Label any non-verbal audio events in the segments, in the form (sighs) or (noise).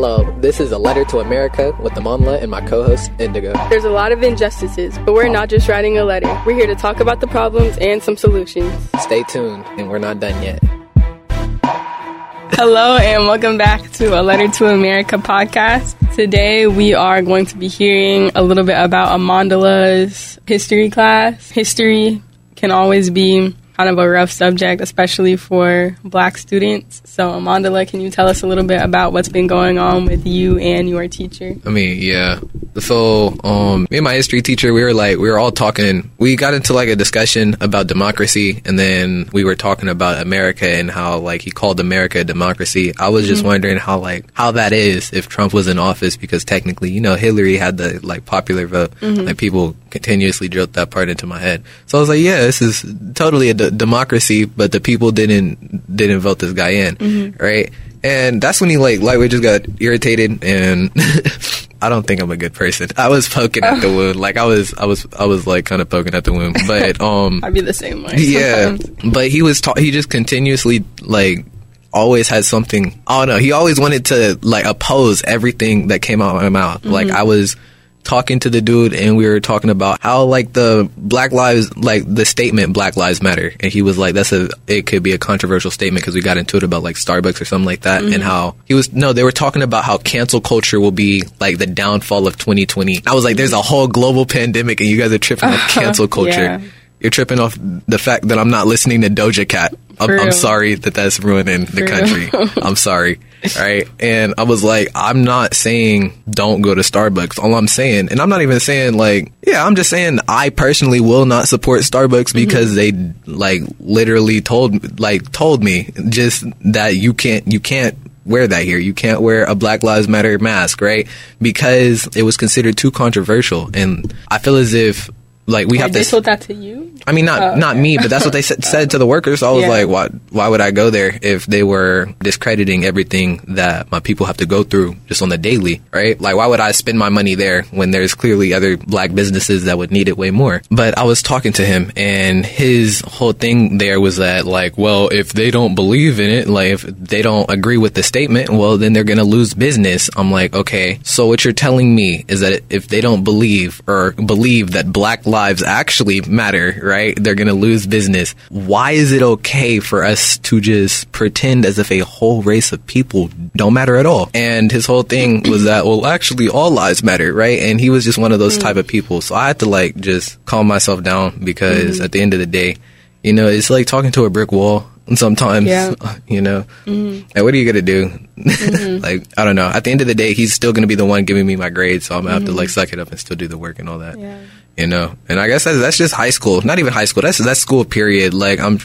Hello, this is A Letter to America with Amandla and my co host Indigo. There's a lot of injustices, but we're not just writing a letter. We're here to talk about the problems and some solutions. Stay tuned, and we're not done yet. Hello, and welcome back to A Letter to America podcast. Today, we are going to be hearing a little bit about Amandla's history class. History can always be kind of a rough subject, especially for black students. So, Amandla, can you tell us a little bit about what's been going on with you and your teacher? I mean, yeah. So, um, me and my history teacher, we were like, we were all talking. We got into like a discussion about democracy, and then we were talking about America and how like he called America a democracy. I was just wondering how like how that is if Trump was in office, because technically, you know, Hillary had the like popular vote. Like people continuously drilled that part into my head. So I was like, yeah, this is totally a d- democracy, but the people didn't didn't vote this guy in, right? And that's when he like lightweight just got irritated and. (laughs) I don't think I'm a good person. I was poking at the wound, like I was, I was, I was like kind of poking at the wound, but (laughs) um, I'd be the same way. yeah, sometimes. but he was ta- he just continuously like always had something. I don't know. He always wanted to like oppose everything that came out of my mouth. Like I was talking to the dude and we were talking about how like the black lives like the statement black lives matter and he was like that's a it could be a controversial statement because we got into it about like starbucks or something like that and mm-hmm. how he was no they were talking about how cancel culture will be like the downfall of 2020 i was like there's a whole global pandemic and you guys are tripping off (laughs) cancel culture Yeah. you're tripping off the fact that I'm not listening to Doja Cat. I'm, I'm sorry that that's ruining the country. I'm sorry. Right. And I was like, I'm not saying don't go to Starbucks. All I'm saying, and I'm not even saying like, yeah, I'm just saying I personally will not support Starbucks mm-hmm. because they like literally told, like told me just that you can't, you can't wear that here. You can't wear a Black Lives Matter mask, right? Because it was considered too controversial. And I feel as if like we Wait, have they this told that to you? I mean, not Oh, not okay. me, but that's what they said, said to the workers. So I was Yeah. like, why why would I go there if they were discrediting everything that my people have to go through just on the daily, right? Like, why would I spend my money there when there's clearly other black businesses that would need it way more? But I was talking to him, and his whole thing there was that, like, well, if they don't believe in it, like, if they don't agree with the statement, well, then they're gonna lose business. I'm like, okay, so what you're telling me is that if they don't believe or believe that black lives actually matter, right? They're going to lose business. Why is it okay for us to just pretend as if a whole race of people don't matter at all? And his whole thing (clears throat) was that, well, actually all lives matter, right? And he was just one of those type of mm. people. So I had to like just calm myself down because mm-hmm. at the end of the day, you know, it's like talking to a brick wall sometimes, Yeah. (laughs) you know, mm-hmm. and what are you to do? Mm-hmm. (laughs) like, I don't know. At the end of the day, he's still going to be the one giving me my grades. So I'm going to have to like suck it up and still do the work and all that Yeah. You know? And i guess that's, that's just high school. Not even high school. That's that's school period. Like i'm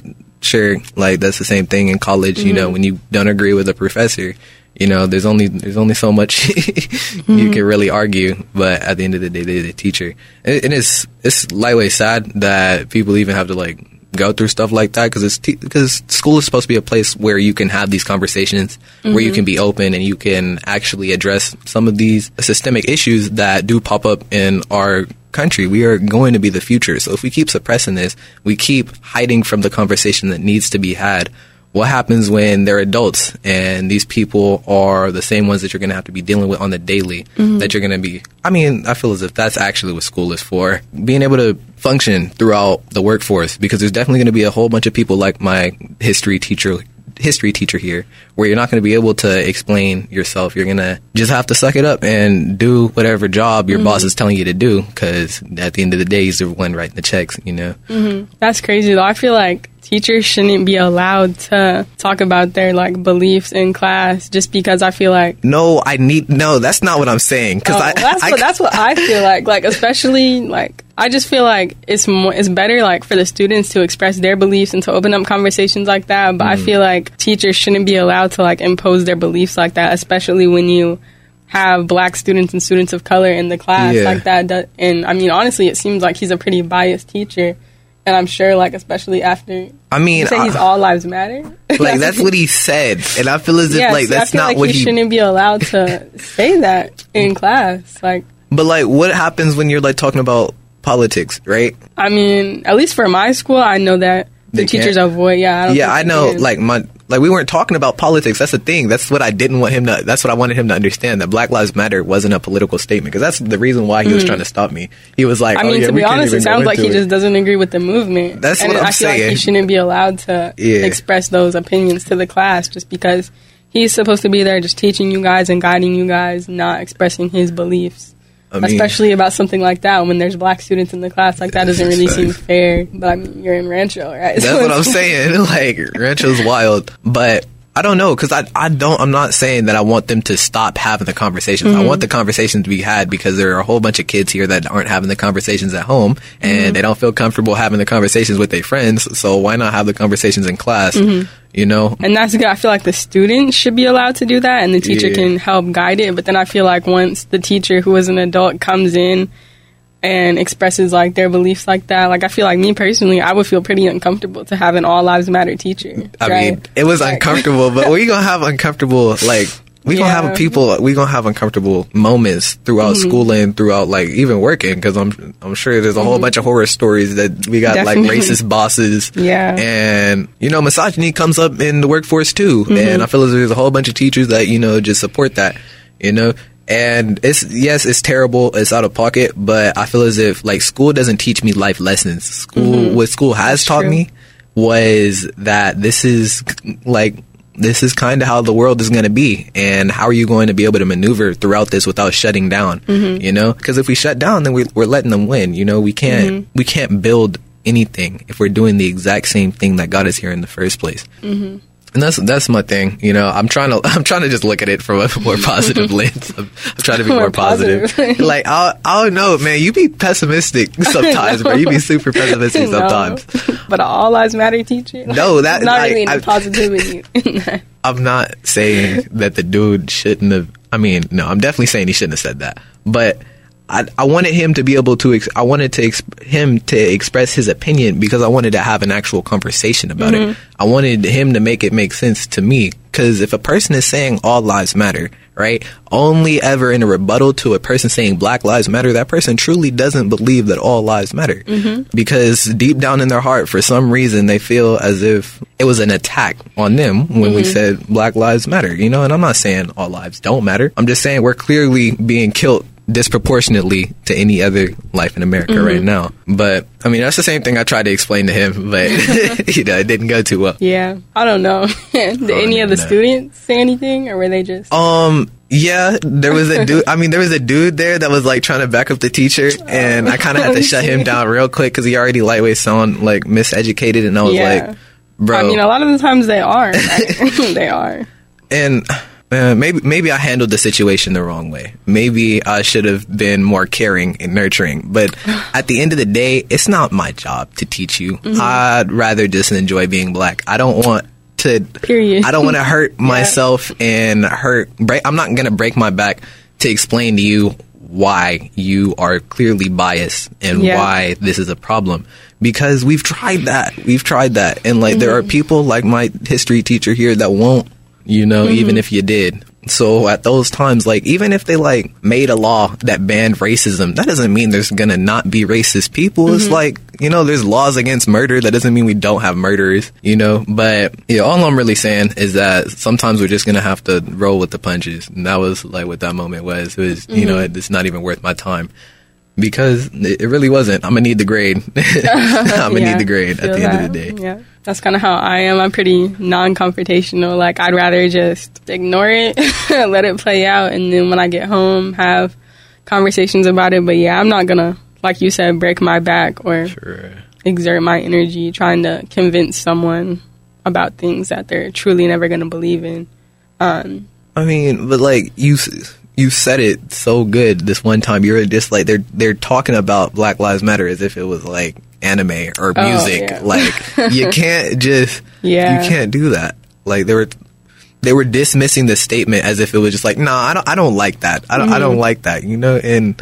sure like that's the same thing in college you know mm-hmm. when you don't agree with a professor you know there's only there's only so much (laughs) you can mm-hmm. really argue but at the end of the day they're the teacher and, and it's it's lightweight sad that people even have to like go through stuff like that because it's because school is supposed to be a place where you can have these conversations where you mm-hmm. can be open and you can actually address some of these systemic issues that do pop up in our country. We are going to be the future. So if we keep suppressing this we keep hiding from the conversation that needs to be had. What happens when they're adults and these people are the same ones that you're going to have to be dealing with on the daily mm-hmm. that you're going to be? I mean i feel as if that's actually what school is for. Being able to function throughout the workforce because there's definitely going to be a whole bunch of people like my history teacher history teacher here where you're not going to be able to explain yourself you're going to just have to suck it up and do whatever job your boss mm-hmm. is telling you to do because at the end of the day he's the one writing the checks you know mm-hmm. That's crazy though. I feel like teachers shouldn't be allowed to talk about their like beliefs in class just because I feel like no i need no that's not what i'm saying because Oh, I, that's I what that's what I feel like. Like especially like I just feel like it's more it's better like for the students to express their beliefs and to open up conversations like that. But I Mm. feel like teachers shouldn't be allowed to like impose their beliefs like that, especially when you have black students and students of color in the class Yeah. like that. And I mean, honestly, it seems like he's a pretty biased teacher. And I'm sure, like, especially after I mean, say he's I- all lives matter. (laughs) like that's what he (laughs) said, and I feel as if Yes, like that's I feel not like what he, he. shouldn't be allowed to (laughs) say that in class. Like, But like, what happens when you're like talking about politics, right? I mean, at least for my school, I know that the teachers can't? avoid. Yeah, I don't Yeah, I know. Like my Like we weren't talking about politics. That's the thing. That's what I didn't want him to. That's what I wanted him to understand. That Black Lives Matter wasn't a political statement because that's the reason why he was trying to stop me. He was like, Mm. I oh, mean, yeah, to be honest, it sounds like he it. just doesn't agree with the movement. That's and what I'm I feel like saying. he shouldn't be allowed to Yeah. express those opinions to the class just because he's supposed to be there just teaching you guys and guiding you guys, not expressing his beliefs. I mean- Especially about something like that when there's black students in the class, like that doesn't really seem fair. But I mean, you're in Rancho, right? That's (laughs) what I'm saying. (laughs) Like Rancho's wild, but I don't know because I I don't. I'm not saying that I want them to stop having the conversations. Mm-hmm. I want the conversations to be had because there are a whole bunch of kids here that aren't having the conversations at home and Mm-hmm. they don't feel comfortable having the conversations with their friends. So why not have the conversations in class? Mm-hmm. You know, And that's good. I feel like the student should be allowed to do that, and the teacher Yeah. can help guide it. But then I feel like once the teacher, who is an adult, comes in and expresses like their beliefs like that, like I feel like me personally, I would feel pretty uncomfortable to have an all lives matter teacher. I right? mean, it was Like- uncomfortable, but we gonna have uncomfortable like. We gonna have people. We gonna have uncomfortable moments throughout Mm-hmm. school and throughout like even working because I'm I'm sure there's a whole bunch of horror stories that we got Mm-hmm. Definitely. like racist bosses. Yeah. and you know misogyny comes up in the workforce too, Mm-hmm. and I feel as there's a whole bunch of teachers that you know just support that. You know, and it's yes, it's terrible. It's out of pocket, but I feel as if like school doesn't teach me life lessons. School, mm-hmm. what school has taught true. me was that this is like this is kind of how the world is going to be. And how are you going to be able to maneuver throughout this without shutting down mm-hmm. you know? Because if we shut down then we, we're letting them win you know? We can't mm-hmm. we can't build anything if we're doing the exact same thing that got us here in the first place and that's that's my thing, you know. I'm trying to (laughs) I'm trying to just look at it from a more positive (laughs) lens. I'm, I'm trying to be more More positive. positive. (laughs) like I I don't know, man. You be pessimistic sometimes, bro. You be super pessimistic No. sometimes. but all lives matter teacher. No, that- not I- really I- positivity. I'm not saying that the dude shouldn't have. I mean, no, I'm definitely saying he shouldn't have said that. But I, I wanted him to be able to. Ex- I wanted to him to express his opinion because I wanted to have an actual conversation about it. Mm-hmm. I wanted him to make it make sense to me. Because if a person is saying all lives matter, right, only ever in a rebuttal to a person saying Black Lives Matter, that person truly doesn't believe that all lives matter. Mm-hmm. Because deep down in their heart, for some reason, they feel as if it was an attack on them when we mm-hmm. said Black Lives Matter, you know? And I'm not saying all lives don't matter. I'm just saying we're clearly being killed disproportionately to any other life in America right now. But I mean, that's the same thing I tried to explain to him, but (laughs) (laughs) you know, it didn't go too well. yeah, I don't know. (laughs) Did any of the know. students say anything, or were they just? Um, yeah, there was a dude. I mean, there was a dude there that was like trying to back up the teacher, and I kind of had to shut him down real quick because he already lightweight sound like miseducated, and I was Yeah. like, bro. I mean, a lot of the times they are. right? they are. and uh, maybe maybe I handled the situation the wrong way. Maybe I should have been more caring and nurturing. But (sighs) at the end of the day, it's not my job to teach you. Mm-hmm. I'd rather just enjoy being black. I don't want to. Period. I don't want to (laughs) hurt myself and hurt. Break, I'm not gonna break my back to explain to you why you are clearly biased and Yeah. why this is a problem because we've tried that we've tried that and like there are people like my history teacher here that won't you know even mm-hmm. if you did. So at those times like even if they like made a law that banned racism that doesn't mean there's gonna not be racist people. It's mm-hmm. like you know there's laws against murder. That doesn't mean we don't have murderers you know? But yeah all i'm really saying is that sometimes we're just gonna have to roll with the punches. And that was like what that moment was. It was you know mm-hmm. it's not even worth my time because it really wasn't. I'm gonna need the grade. (laughs) I'm gonna Yeah, need the grade at the end of the day. Yeah, that's kind of how I am. I'm pretty non-confrontational. Like I'd rather just ignore it, (laughs) let it play out, and then when I get home, have conversations about it. But yeah, I'm not gonna, like you said, break my back or exert my energy trying to convince someone about things that they're truly never gonna believe in. Um, I mean, but like you, you said it so good this one time. You're just like they're they're talking about Black Lives Matter as if it was like anime or Oh, music. yeah. Like you (laughs) can't just Yeah. you can't do that. Like they were they were dismissing the statement as if it was just like, nah, I don't I don't like that. I don't I Mm-hmm. don't like that. You know, and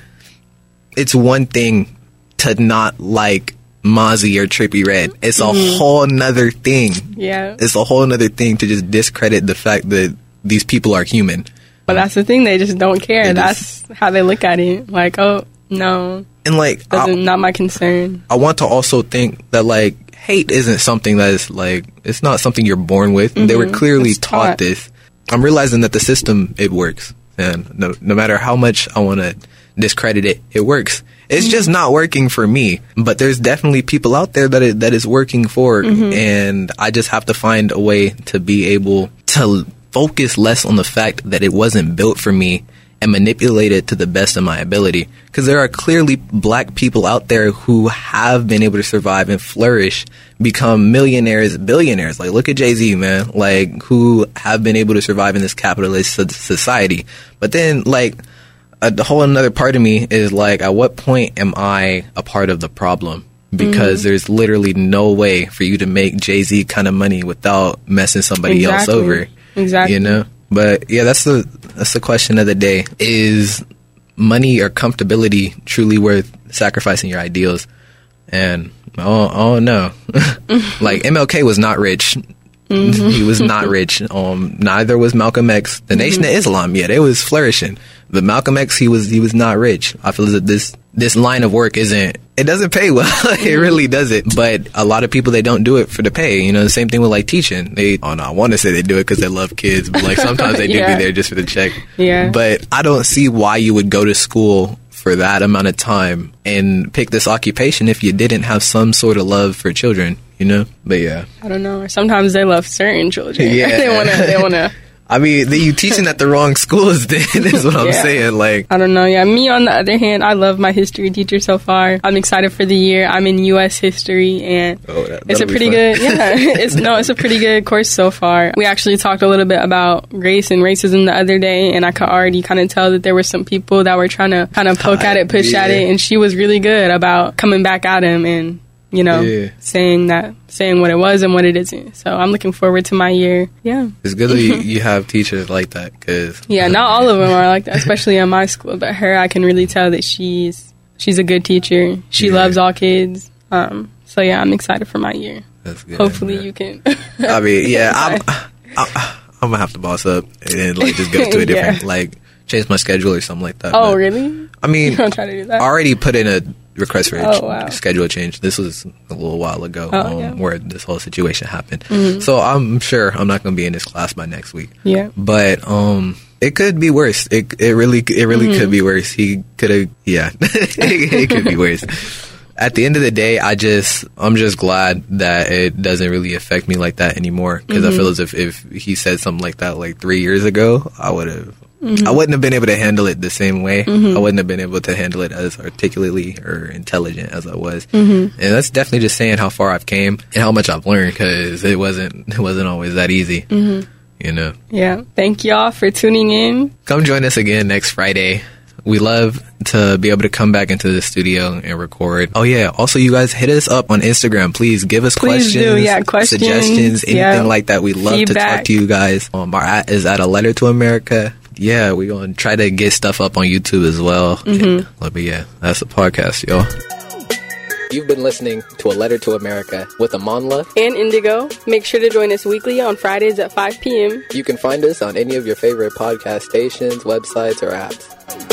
it's one thing to not like Mozzy or Trippie Redd. It's a Mm-hmm. whole nother thing. yeah, It's a whole other thing to just discredit the fact that these people are human. But that's the thing; they just don't care. They that's how they look at it. Like, oh no, And like, that's I, not my concern. I want to also think that like hate isn't something that is like it's not something you're born with. They were mm-hmm. clearly taught taught. this. I'm realizing that the system it works, and no, no matter how much I want to discredit it, it works. It's just mm-hmm. not working for me. But there's definitely people out there that it, that is working for, mm-hmm. and I just have to find a way to be able to focus less on the fact that it wasn't built for me and manipulate it to the best of my ability. Because there are clearly black people out there who have been able to survive and flourish, become millionaires, billionaires. Like, look at Jay Z, man. Like, who have been able to survive in this capitalist society. But then, like, a the whole another part of me is like, at what point am I a part of the problem? Because mm-hmm. there's literally no way for you to make Jay Z kind of money without messing somebody else over. Exactly. You know? But yeah, that's the that's the question of the day. Is money or comfortability truly worth sacrificing your ideals? And oh oh no. (laughs) like MLK was not rich. He was not rich. Um, neither was Malcolm X. The Nation of Islam, yeah, they was flourishing. But Malcolm X, he was he was not rich. I feel that this this line of work isn't. It doesn't pay well. (laughs) it mm-hmm. really doesn't. But a lot of people they don't do it for the pay. You know, the same thing with like teaching. They oh no, I want to say they do it because they love kids, but like sometimes they (laughs) do Yeah. be there just for the check. Yeah. But I don't see why you would go to school for that amount of time and pick this occupation if you didn't have some sort of love for children. You know. But yeah. I don't know. Sometimes they love certain children. Yeah. (laughs) they wanna they wanna I mean, then you teaching at the wrong schools. Then (laughs) is what I'm Yeah. saying. Like, I don't know. Yeah, me on the other hand, I love my history teacher so far. I'm excited for the year. I'm in U.S. history, and Oh, that- it's a pretty good. (laughs) Yeah, (laughs) it's no, it's a pretty good course so far. We actually talked a little bit about race and racism the other day, and I could already kind of tell that there were some people that were trying to kind of poke at it, push at it, and she was really good about coming back at him and you know Yeah. saying that, saying what it was and what it isn't. So I'm looking forward to my year. Yeah. it's good that you, (laughs) you have teachers like that because Yeah, not all of them are like that, especially in my school. But her, I can really tell that she's she's a good teacher. She Yeah. loves all kids. Um, so yeah, I'm excited for my year. That's good. Hopefully, man. you can. I mean, (laughs) yeah, I'm, I'm, I'm gonna have to boss up and then like just go to a (laughs) different Yeah. like change my schedule or something like that. oh, But, really? I mean, You don't try to do that? I already put in a request for a Oh, wow. schedule change. This was a little while ago Oh, um, yeah. Mm-hmm. where this whole situation happened. So I'm sure I'm not going to be in this class by next week. Yeah. But um, it could be worse. It it really it really Mm-hmm. could be worse. He could have yeah. it, (laughs) it could be worse. At the end of the day, I just I'm just glad that it doesn't really affect me like that anymore because Mm-hmm. I feel as if if he said something like that like three years ago, I would have. Mm-hmm. I wouldn't have been able to handle it the same way. I wouldn't have been able to handle it as articulately or intelligent as I was. Mm-hmm. And that's definitely just saying how far I've came and how much I've learned because it wasn't it wasn't always that easy. Mm-hmm. You know. Yeah. Thank y'all for tuning in. Come join us again next Friday. We love to be able to come back into the studio and record. Oh yeah, also you guys hit us up on Instagram. Please give us Please do, questions, yeah, questions, suggestions, anything yeah. like that. We love to talk to you guys. Um, our at is at a letter to America. Yeah, we're gonna try to get stuff up on YouTube as well. Mm-hmm. But yeah, that's the podcast, y'all. You've been listening to A Letter to America with Amandla. And Indigo. Make sure to join us weekly on Fridays at 5 p.m. You can find us on any of your favorite podcast stations, websites, or apps.